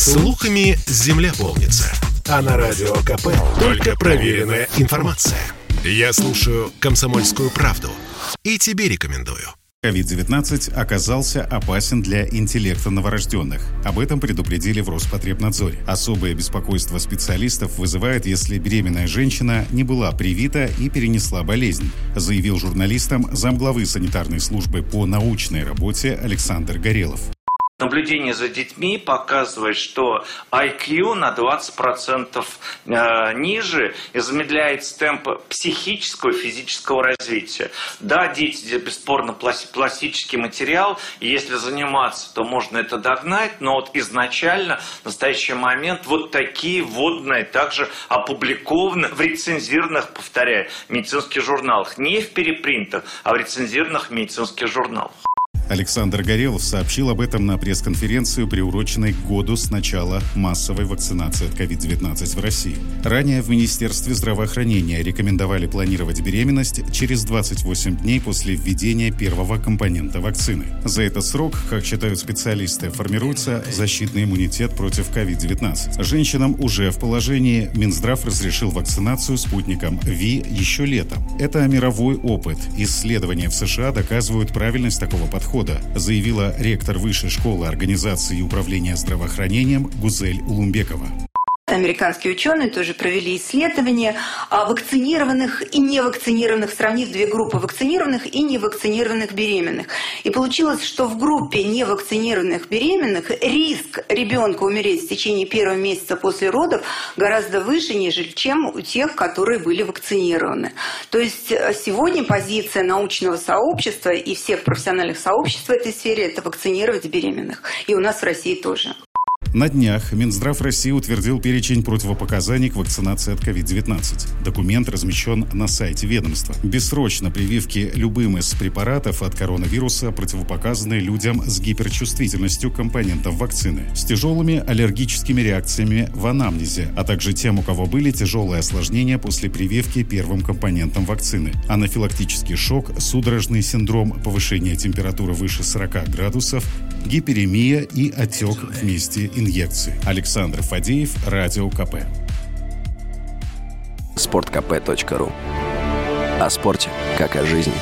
Слухами земля полнится. А на радио КП только проверенная информация. Я слушаю «Комсомольскую правду» и тебе рекомендую. COVID-19 оказался опасен для интеллекта новорожденных. Об этом предупредили в Роспотребнадзоре. Особое беспокойство специалистов вызывает, если беременная женщина не была привита и перенесла болезнь, заявил журналистам замглавы санитарной службы по научной работе Александр Горелов. Наблюдение за детьми показывает, что IQ на 20% э, ниже и замедляет темп психического и физического развития. Да, дети бесспорно пластический материал, и если заниматься, то можно это догнать, но вот изначально, в настоящий момент, вот такие вводные также опубликованы в рецензированных, повторяю, медицинских журналах. Не в перепринтах, а в рецензированных медицинских журналах. Александр Горелов сообщил об этом на пресс-конференцию, приуроченной к году с начала массовой вакцинации от COVID-19 в России. Ранее в Министерстве здравоохранения рекомендовали планировать беременность через 28 дней после введения первого компонента вакцины. За этот срок, как считают специалисты, формируется защитный иммунитет против COVID-19. Женщинам уже в положении Минздрав разрешил вакцинацию спутником ВИ еще летом. Это мировой опыт. Исследования в США доказывают правильность такого подхода подхода, заявила ректор Высшей школы организации и управления здравоохранением Гузель Улумбекова. Американские ученые тоже провели исследования о вакцинированных и невакцинированных, сравнив две группы вакцинированных и невакцинированных беременных. И получилось, что в группе невакцинированных беременных риск ребенка умереть в течение первого месяца после родов гораздо выше, нежели чем у тех, которые были вакцинированы. То есть э, сегодня позиция научного сообщества и всех профессиональных сообществ в этой сфере – это вакцинировать беременных. И у нас в России тоже. На днях Минздрав России утвердил перечень противопоказаний к вакцинации от COVID-19. Документ размещен на сайте ведомства. Бессрочно прививки любым из препаратов от коронавируса противопоказаны людям с гиперчувствительностью компонентов вакцины, с тяжелыми аллергическими реакциями в анамнезе, а также тем, у кого были тяжелые осложнения после прививки первым компонентом вакцины, анафилактический шок, судорожный синдром, повышение температуры выше 40 градусов, гиперемия и отек в месте инъекции. Александр Фадеев, Радио КП. Спорткп.ру О спорте, как о жизни.